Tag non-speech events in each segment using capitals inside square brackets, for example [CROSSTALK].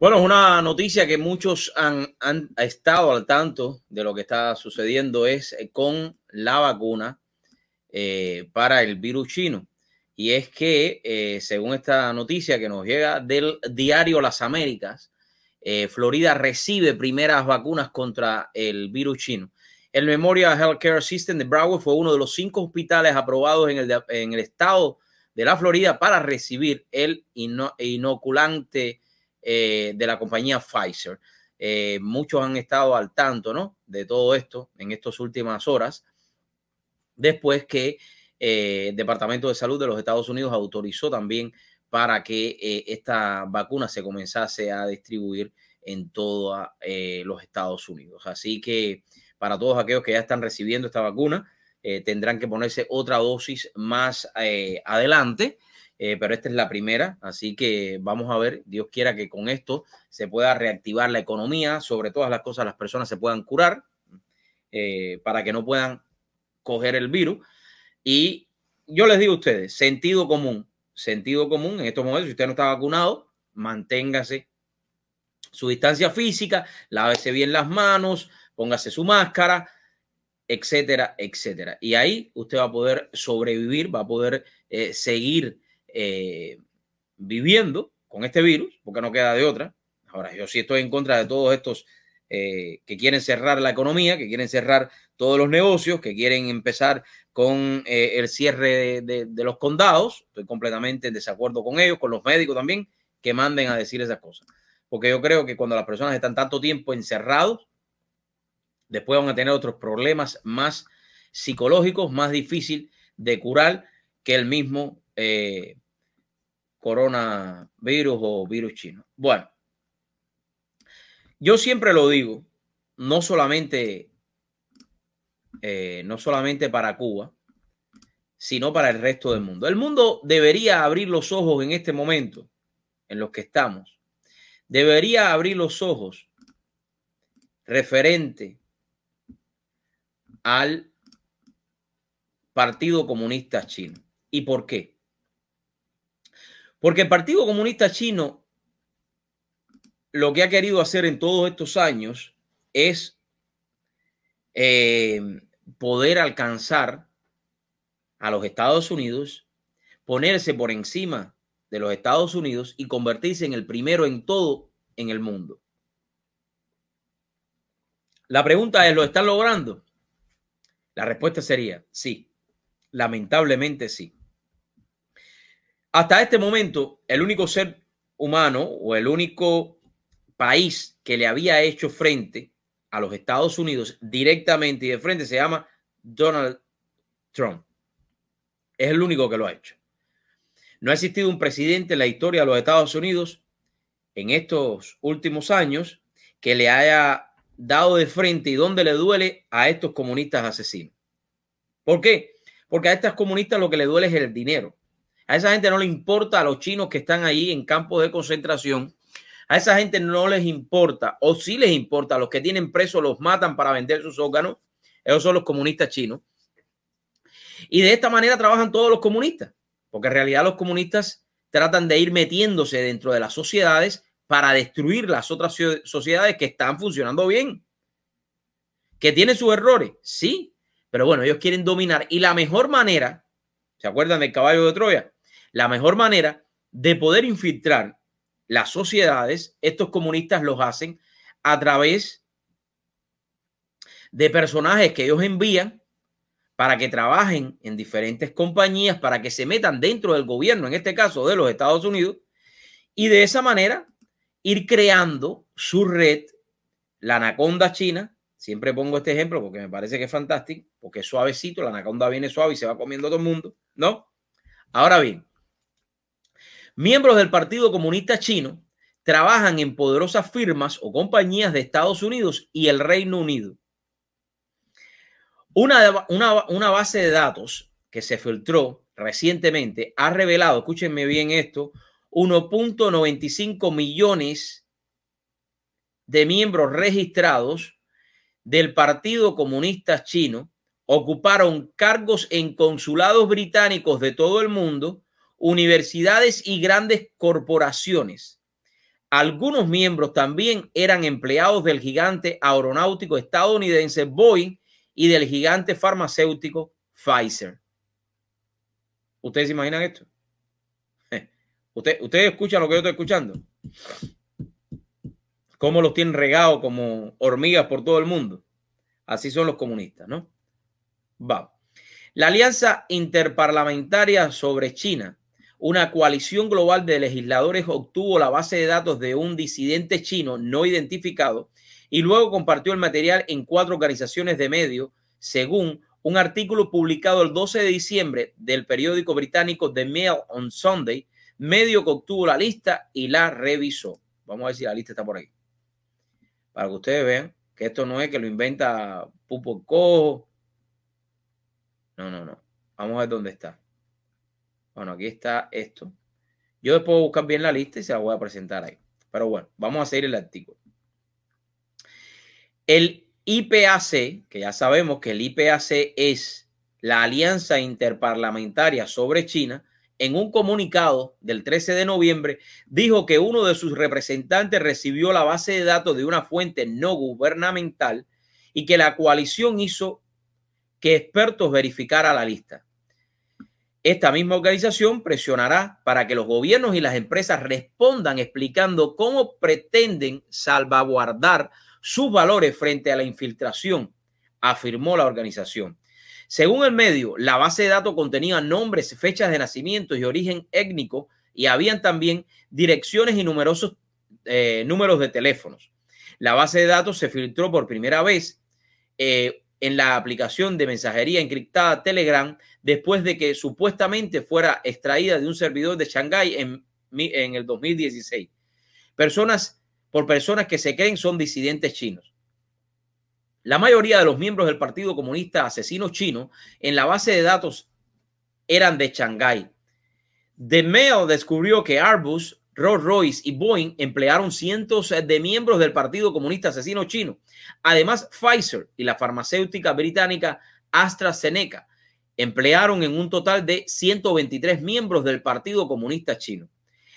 Bueno, es una noticia que muchos han, estado al tanto de lo que está sucediendo es eh, con la vacuna eh, para el virus chino. Y es que, eh, según esta noticia que nos llega del diario Las Américas, Florida recibe primeras vacunas contra el virus chino. El Memorial Healthcare System de Broward fue uno de los cinco hospitales aprobados en el, en el estado de la Florida para recibir el inoculante eh, de la compañía Pfizer. Eh, muchos han estado al tanto ¿no? de todo esto en estas últimas horas, después que eh, el Departamento de Salud de los Estados Unidos autorizó también para que esta vacuna se comenzase a distribuir en todos los Estados Unidos. Así que para todos aquellos que ya están recibiendo esta vacuna, tendrán que ponerse otra dosis más adelante eh, pero esta es la primera, así que vamos a ver, Dios quiera que con esto se pueda reactivar la economía, sobre todas las cosas las personas se puedan curar eh, para que no puedan coger el virus. Y yo les digo a ustedes, sentido común, sentido común en estos momentos, si usted no está vacunado, manténgase su distancia física, lávese bien las manos, póngase su máscara, etcétera, etcétera. Y ahí usted va a poder sobrevivir, va a poder eh, seguir eh, viviendo con este virus, porque no queda de otra. Ahora, yo sí estoy en contra de todos estos eh, que quieren cerrar la economía, que quieren cerrar todos los negocios, que quieren empezar con eh, el cierre de, de, los condados. Estoy completamente en desacuerdo con ellos, con los médicos también, que manden a decir esas cosas. Porque yo creo que cuando las personas están tanto tiempo encerrados, después van a tener otros problemas más psicológicos, más difícil de curar que el mismo eh, coronavirus o virus chino. Bueno, yo siempre lo digo, no solamente, eh, no solamente para Cuba, sino para el resto del mundo. El mundo debería abrir los ojos en este momento en los que estamos. Debería abrir los ojos referente al Partido Comunista Chino. ¿Y por qué? Porque el Partido Comunista Chino lo que ha querido hacer en todos estos años es eh, poder alcanzar a los Estados Unidos, ponerse por encima de los Estados Unidos y convertirse en el primero en todo en el mundo. La pregunta es, ¿lo están logrando? La respuesta sería sí, lamentablemente sí. Hasta este momento, el único ser humano o el único país que le había hecho frente a los Estados Unidos directamente y de frente se llama Donald Trump. Es el único que lo ha hecho. No ha existido un presidente en la historia de los Estados Unidos en estos últimos años que le haya dado de frente y donde le duele a estos comunistas asesinos. ¿Por qué? Porque a estos comunistas lo que le duele es el dinero. A esa gente no le importa a los chinos que están ahí en campos de concentración. A esa gente no les importa, o sí les importa, a los que tienen presos los matan para vender sus órganos. Esos son los comunistas chinos. Y de esta manera trabajan todos los comunistas, porque en realidad los comunistas tratan de ir metiéndose dentro de las sociedades para destruir las otras sociedades que están funcionando bien. Que tienen sus errores, sí, pero bueno, ellos quieren dominar y la mejor manera, ¿se acuerdan del caballo de Troya? La mejor manera de poder infiltrar las sociedades, estos comunistas los hacen a través de personajes que ellos envían para que trabajen en diferentes compañías, para que se metan dentro del gobierno, en este caso de los Estados Unidos, y de esa manera ir creando su red, la anaconda china. Siempre pongo este ejemplo porque me parece que es fantástico, porque es suavecito, la anaconda viene suave y se va comiendo todo el mundo, ¿no? Ahora bien, Miembros del Partido Comunista Chino trabajan en poderosas firmas o compañías de Estados Unidos y el Reino Unido. Una, una, base de datos que se filtró recientemente ha revelado, escúchenme bien esto, 1.95 millones de miembros registrados del Partido Comunista Chino ocuparon cargos en consulados británicos de todo el mundo universidades y grandes corporaciones. Algunos miembros también eran empleados del gigante aeronáutico estadounidense Boeing y del gigante farmacéutico Pfizer. ¿Ustedes se imaginan esto? [LAUGHS] ¿Usted, ¿Ustedes escuchan lo que yo estoy escuchando? ¿Cómo los tienen regados como hormigas por todo el mundo? Así son los comunistas, ¿no? Va. La Alianza Interparlamentaria sobre China, una coalición global de legisladores, obtuvo la base de datos de un disidente chino no identificado y luego compartió el material en cuatro organizaciones de medios, según un artículo publicado el 12 de diciembre del periódico británico The Mail on Sunday, medio que obtuvo la lista y la revisó. Vamos a ver si la lista está por ahí. Para que ustedes vean que esto no es que lo inventa Pupo Cojo. No, no, no. Vamos a ver dónde está. Bueno, aquí está esto. Yo después voy a buscar bien la lista y se la voy a presentar ahí. Pero bueno, vamos a seguir el artículo. El IPAC, que ya sabemos que el IPAC es la Alianza Interparlamentaria sobre China, en un comunicado del 13 de noviembre dijo que uno de sus representantes recibió la base de datos de una fuente no gubernamental y que la coalición hizo que expertos verificara la lista. Esta misma organización presionará para que los gobiernos y las empresas respondan explicando cómo pretenden salvaguardar sus valores frente a la infiltración, afirmó la organización. Según el medio, la base de datos contenía nombres, fechas de nacimiento y origen étnico y habían también direcciones y numerosos eh, números de teléfonos. La base de datos se filtró por primera vez eh, en la aplicación de mensajería encriptada Telegram después de que supuestamente fuera extraída de un servidor de Shanghái en, el 2016. Personas por personas que se creen son disidentes chinos. La mayoría de los miembros del Partido Comunista Asesino Chino en la base de datos eran de Shanghái. The Mail descubrió que Airbus, Rolls Royce y Boeing emplearon cientos de miembros del Partido Comunista Asesino Chino. Además, Pfizer y la farmacéutica británica AstraZeneca emplearon en un total de 123 miembros del Partido Comunista Chino.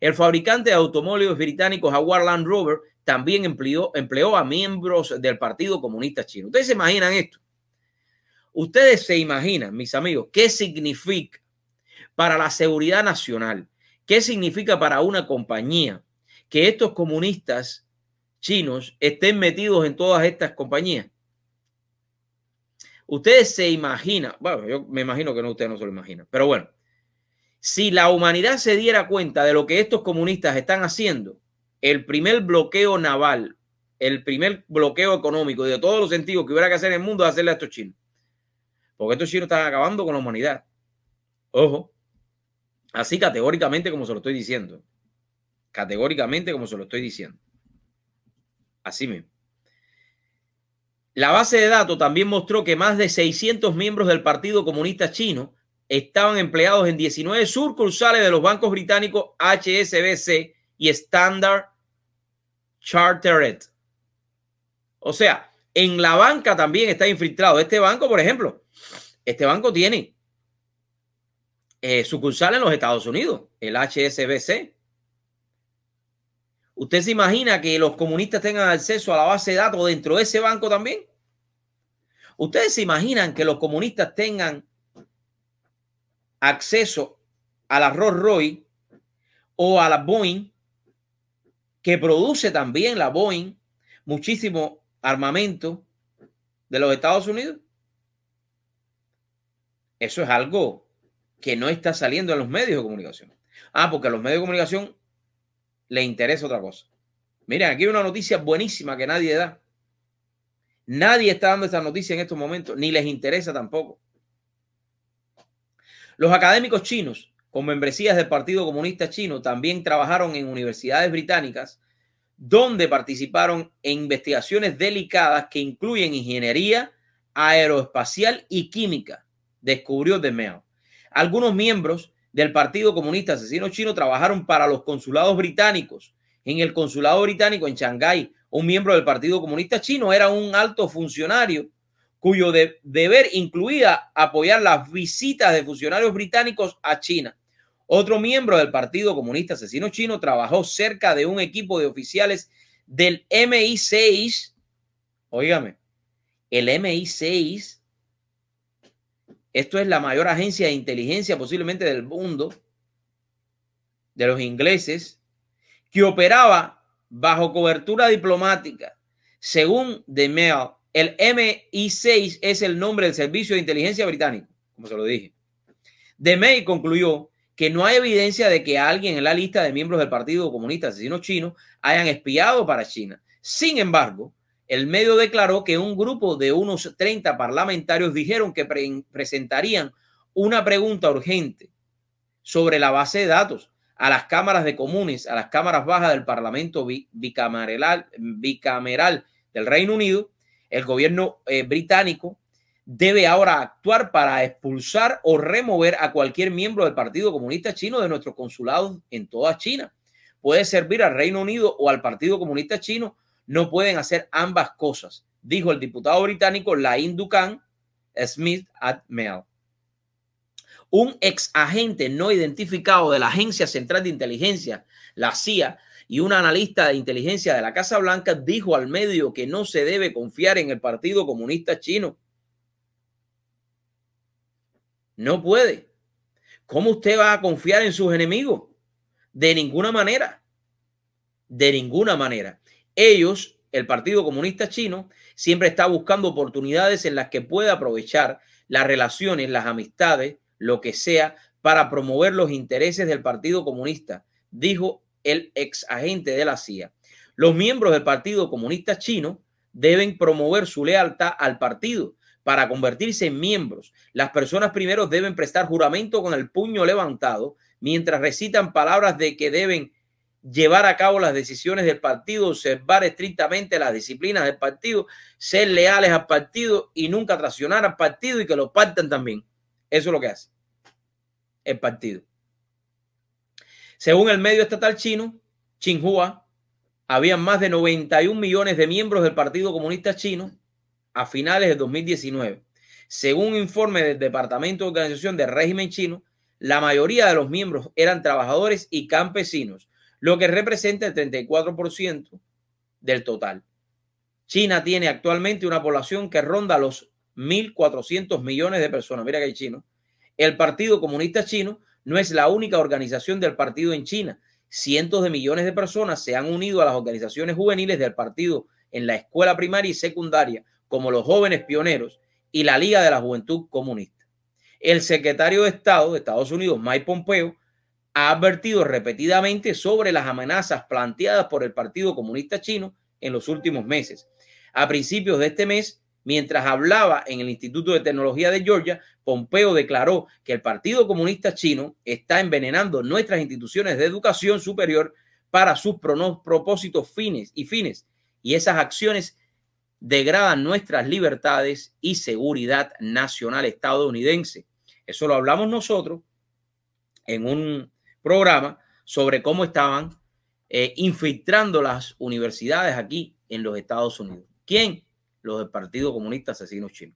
El fabricante de automóviles británicos Jaguar Land Rover también empleó, empleó a miembros del Partido Comunista Chino. Ustedes se imaginan esto. Ustedes se imaginan, mis amigos, qué significa para la seguridad nacional, qué significa para una compañía que estos comunistas chinos estén metidos en todas estas compañías. Ustedes se imaginan, bueno, yo me imagino que no, ustedes no se lo imaginan, pero bueno, si la humanidad se diera cuenta de lo que estos comunistas están haciendo, el primer bloqueo naval, el primer bloqueo económico de todos los sentidos que hubiera que hacer en el mundo es hacerle a estos chinos. Porque estos chinos están acabando con la humanidad. Ojo, así categóricamente como se lo estoy diciendo. Categóricamente como se lo estoy diciendo. Así mismo. La base de datos también mostró que más de 600 miembros del Partido Comunista Chino estaban empleados en 19 sucursales de los bancos británicos HSBC y Standard Chartered. O sea, en la banca también está infiltrado. Este banco, por ejemplo, este banco tiene eh, sucursal en los Estados Unidos, el HSBC. ¿Usted se imagina que los comunistas tengan acceso a la base de datos dentro de ese banco también? ¿Ustedes se imaginan que los comunistas tengan acceso a la Rolls Royce o a la Boeing, que produce también la Boeing muchísimo armamento de los Estados Unidos. Eso es algo que no está saliendo en los medios de comunicación. Ah, porque los medios de comunicación le interesa otra cosa. Miren, aquí hay una noticia buenísima que nadie da. Nadie está dando esta noticia en estos momentos, ni les interesa tampoco. Los académicos chinos con membresías del Partido Comunista Chino también trabajaron en universidades británicas donde participaron en investigaciones delicadas que incluyen ingeniería aeroespacial y química, descubrió De Meo. Algunos miembros del Partido Comunista Asesino Chino trabajaron para los consulados británicos. En el consulado británico en Shanghái, un miembro del Partido Comunista Chino era un alto funcionario cuyo deber incluía apoyar las visitas de funcionarios británicos a China. Otro miembro del Partido Comunista Asesino Chino trabajó cerca de un equipo de oficiales del MI6. Óigame, el MI6, esto es la mayor agencia de inteligencia posiblemente del mundo, de los ingleses, que operaba bajo cobertura diplomática. Según The Mail, el MI6 es el nombre del Servicio de Inteligencia Británico, como se lo dije. The Mail concluyó que no hay evidencia de que alguien en la lista de miembros del Partido Comunista Asesino Chino hayan espiado para China. Sin embargo, el medio declaró que un grupo de unos 30 parlamentarios dijeron que presentarían una pregunta urgente sobre la base de datos a las cámaras de comunes, a las cámaras bajas del Parlamento bicameral, del Reino Unido. El gobierno eh, británico debe ahora actuar para expulsar o remover a cualquier miembro del Partido Comunista Chino de nuestros consulados en toda China. Puede servir al Reino Unido o al Partido Comunista Chino. No pueden hacer ambas cosas, dijo el diputado británico Lain Dukan Smith at. Un ex agente no identificado de la Agencia Central de Inteligencia, la CIA, y un analista de inteligencia de la Casa Blanca dijo al medio que no se debe confiar en el Partido Comunista Chino no puede. ¿Cómo usted va a confiar en sus enemigos? De ninguna manera. De ninguna manera. Ellos, el Partido Comunista Chino, siempre está buscando oportunidades en las que pueda aprovechar las relaciones, las amistades, lo que sea, para promover los intereses del Partido Comunista, dijo el ex agente de la CIA. Los miembros del Partido Comunista Chino deben promover su lealtad al partido para convertirse en miembros, las personas primero deben prestar juramento con el puño levantado mientras recitan palabras de que deben llevar a cabo las decisiones del partido, observar estrictamente las disciplinas del partido, ser leales al partido y nunca traicionar al partido y que lo partan también. Eso es lo que hace el partido. Según el medio estatal chino, Xinhua, había más de 91 millones de miembros del Partido Comunista Chino a finales de 2019. Según un informe del Departamento de Organización del Régimen Chino, la mayoría de los miembros eran trabajadores y campesinos, lo que representa el 34% del total. China tiene actualmente una población que ronda los 1.400 millones de personas. Mira que hay chino. El Partido Comunista Chino no es la única organización del partido en China. Cientos de millones de personas se han unido a las organizaciones juveniles del partido en la escuela primaria y secundaria como los jóvenes pioneros y la Liga de la Juventud Comunista. El secretario de Estado de Estados Unidos, Mike Pompeo, ha advertido repetidamente sobre las amenazas planteadas por el Partido Comunista Chino en los últimos meses. A principios de este mes, mientras hablaba en el Instituto de Tecnología de Georgia, Pompeo declaró que el Partido Comunista Chino está envenenando nuestras instituciones de educación superior para sus propósitos fines y fines, y esas acciones degradan nuestras libertades y seguridad nacional estadounidense. Eso lo hablamos nosotros en un programa sobre cómo estaban eh, infiltrando las universidades aquí en los Estados Unidos. ¿Quién? Los del Partido Comunista Asesino Chino.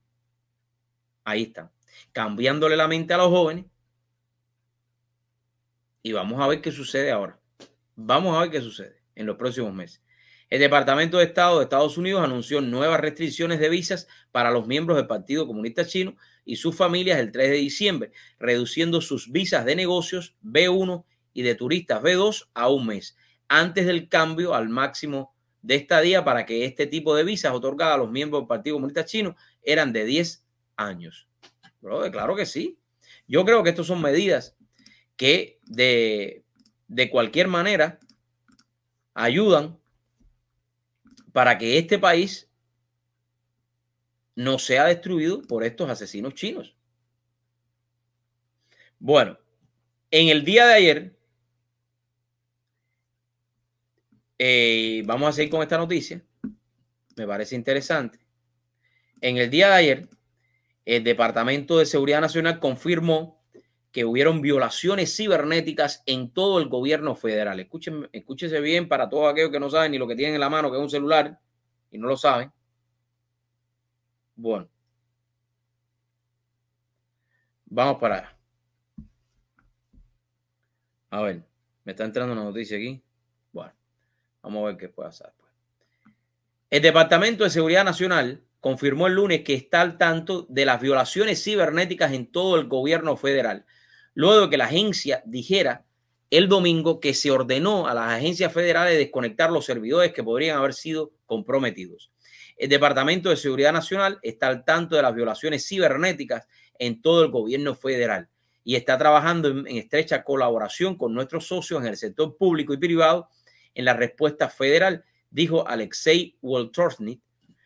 Ahí están, cambiándole la mente a los jóvenes. Y vamos a ver qué sucede ahora. Vamos a ver qué sucede en los próximos meses. El Departamento de Estado de Estados Unidos anunció nuevas restricciones de visas para los miembros del Partido Comunista Chino y sus familias el 3 de diciembre, reduciendo sus visas de negocios B1 y de turistas B2 a un mes, antes del cambio al máximo de estadía para que este tipo de visas otorgadas a los miembros del Partido Comunista Chino eran de 10 años. claro que sí. Yo creo que estas son medidas que de, de cualquier manera ayudan para que este país no sea destruido por estos asesinos chinos. Bueno, en el día de ayer, eh, vamos a seguir con esta noticia, me parece interesante. En el día de ayer, el Departamento de Seguridad Nacional confirmó que hubieron violaciones cibernéticas en todo el gobierno federal. Escuchen, escúchese bien para todos aquellos que no saben ni lo que tienen en la mano, que es un celular, y no lo saben. Bueno. Vamos para allá. A ver, me está entrando una noticia aquí. Bueno, vamos a ver qué puede hacer después. El Departamento de Seguridad Nacional confirmó el lunes que está al tanto de las violaciones cibernéticas en todo el gobierno federal, luego de que la agencia dijera el domingo que se ordenó a las agencias federales desconectar los servidores que podrían haber sido comprometidos. El Departamento de Seguridad Nacional está al tanto de las violaciones cibernéticas en todo el gobierno federal y está trabajando en, estrecha colaboración con nuestros socios en el sector público y privado en la respuesta federal, dijo Alexei Woltorsny,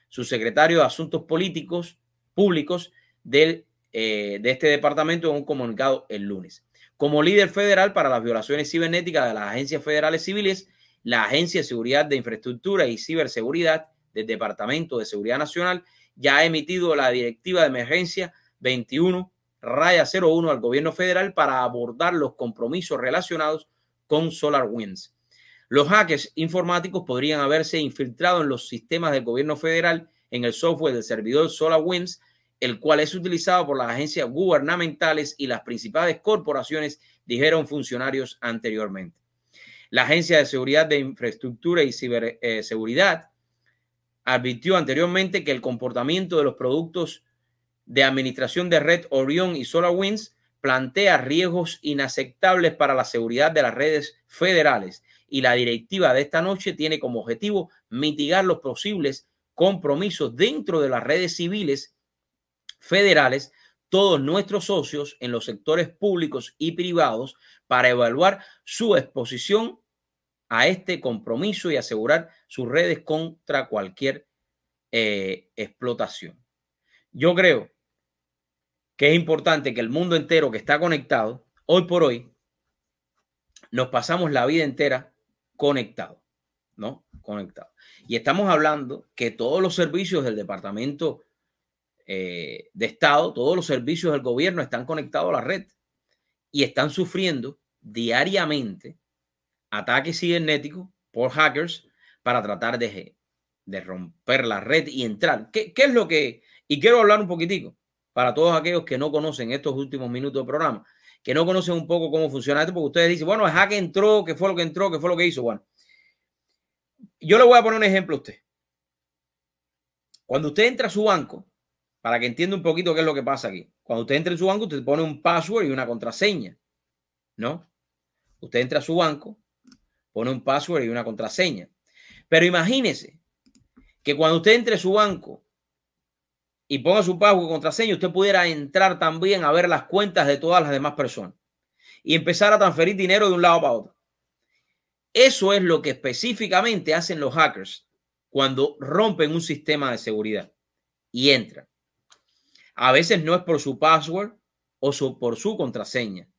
su secretario de Asuntos Políticos Públicos del, eh, de este departamento en un comunicado el lunes. Como líder federal para las violaciones cibernéticas de las agencias federales civiles, la Agencia de Seguridad de Infraestructura y Ciberseguridad del Departamento de Seguridad Nacional ya ha emitido la directiva de emergencia 21 raya 01 al gobierno federal para abordar los compromisos relacionados con SolarWinds. Los hackers informáticos podrían haberse infiltrado en los sistemas del gobierno federal en el software del servidor SolarWinds, el cual es utilizado por las agencias gubernamentales y las principales corporaciones, dijeron funcionarios anteriormente. La Agencia de Seguridad de Infraestructura y Ciberseguridad eh, advirtió anteriormente que el comportamiento de los productos de administración de red Orion y SolarWinds plantea riesgos inaceptables para la seguridad de las redes federales y la directiva de esta noche tiene como objetivo mitigar los posibles compromisos dentro de las redes civiles federales, todos nuestros socios en los sectores públicos y privados para evaluar su exposición a este compromiso y asegurar sus redes contra cualquier eh, explotación. Yo creo que es importante que el mundo entero que está conectado, hoy por hoy, nos pasamos la vida entera conectado, ¿no? Conectado. Y estamos hablando que todos los servicios del Departamento eh, de Estado, todos los servicios del gobierno están conectados a la red y están sufriendo diariamente ataques cibernéticos por hackers para tratar de, de romper la red y entrar. ¿Qué, ¿Qué, es lo que... Y quiero hablar un poquitico para todos aquellos que no conocen estos últimos minutos del programa, que no conocen un poco cómo funciona esto, porque ustedes dicen, bueno, el hack entró, ¿qué fue lo que entró? ¿Qué fue lo que hizo? Bueno, yo le voy a poner un ejemplo a usted. Cuando usted entra a su banco, para que entienda un poquito qué es lo que pasa aquí. Cuando usted entra en su banco, usted pone un password y una contraseña, ¿no? Usted entra a su banco, pone un password y una contraseña. Pero imagínese que cuando usted entre a su banco y ponga su pago y contraseña, usted pudiera entrar también a ver las cuentas de todas las demás personas y empezar a transferir dinero de un lado para otro. Eso es lo que específicamente hacen los hackers cuando rompen un sistema de seguridad y entran. A veces no es por su password o por su contraseña.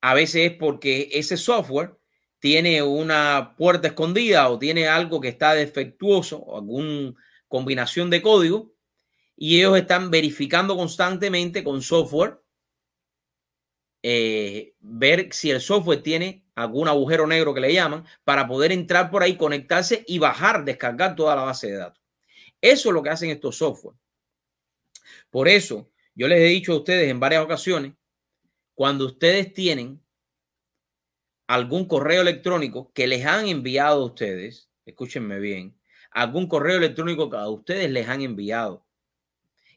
A veces es porque ese software tiene una puerta escondida o tiene algo que está defectuoso o alguna combinación de código y ellos están verificando constantemente con software, eh, ver si el software tiene algún agujero negro que le llaman, para poder entrar por ahí, conectarse y bajar, descargar toda la base de datos. Eso es lo que hacen estos software. Por eso, yo les he dicho a ustedes en varias ocasiones, cuando ustedes tienen algún correo electrónico que les han enviado a ustedes, escúchenme bien, algún correo electrónico que a ustedes les han enviado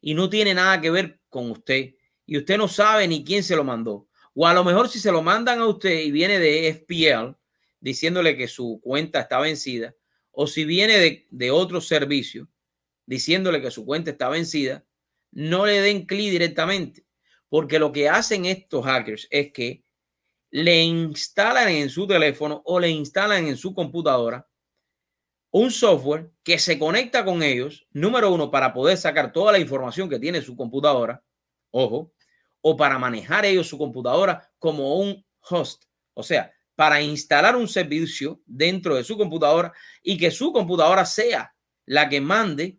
y no tiene nada que ver con usted y usted no sabe ni quién se lo mandó. O a lo mejor si se lo mandan a usted y viene de FPL diciéndole que su cuenta está vencida, o si viene de, de otro servicio diciéndole que su cuenta está vencida, no le den clic directamente, porque lo que hacen estos hackers es que le instalan en su teléfono o le instalan en su computadora un software que se conecta con ellos, número uno, para poder sacar toda la información que tiene su computadora, ojo, o para manejar ellos su computadora como un host, o sea, para instalar un servicio dentro de su computadora y que su computadora sea la que mande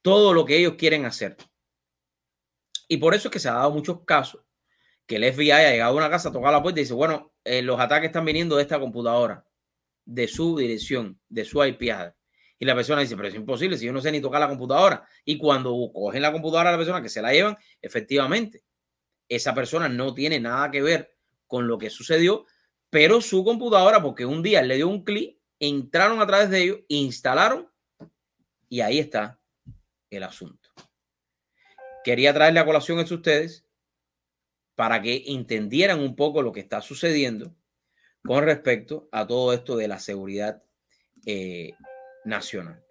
todo lo que ellos quieren hacer. Y por eso es que se ha dado muchos casos que el FBI ha llegado a una casa, a tocar la puerta y dice, bueno, eh, los ataques están viniendo de esta computadora de su dirección, de su IP. Y la persona dice, pero es imposible si yo no sé ni tocar la computadora. Y cuando cogen la computadora a la persona que se la llevan, efectivamente, esa persona no tiene nada que ver con lo que sucedió, pero su computadora, porque un día le dio un clic, entraron a través de ellos, instalaron y ahí está el asunto. Quería traerle a colación a ustedes para que entendieran un poco lo que está sucediendo con respecto a todo esto de la seguridad eh, nacional.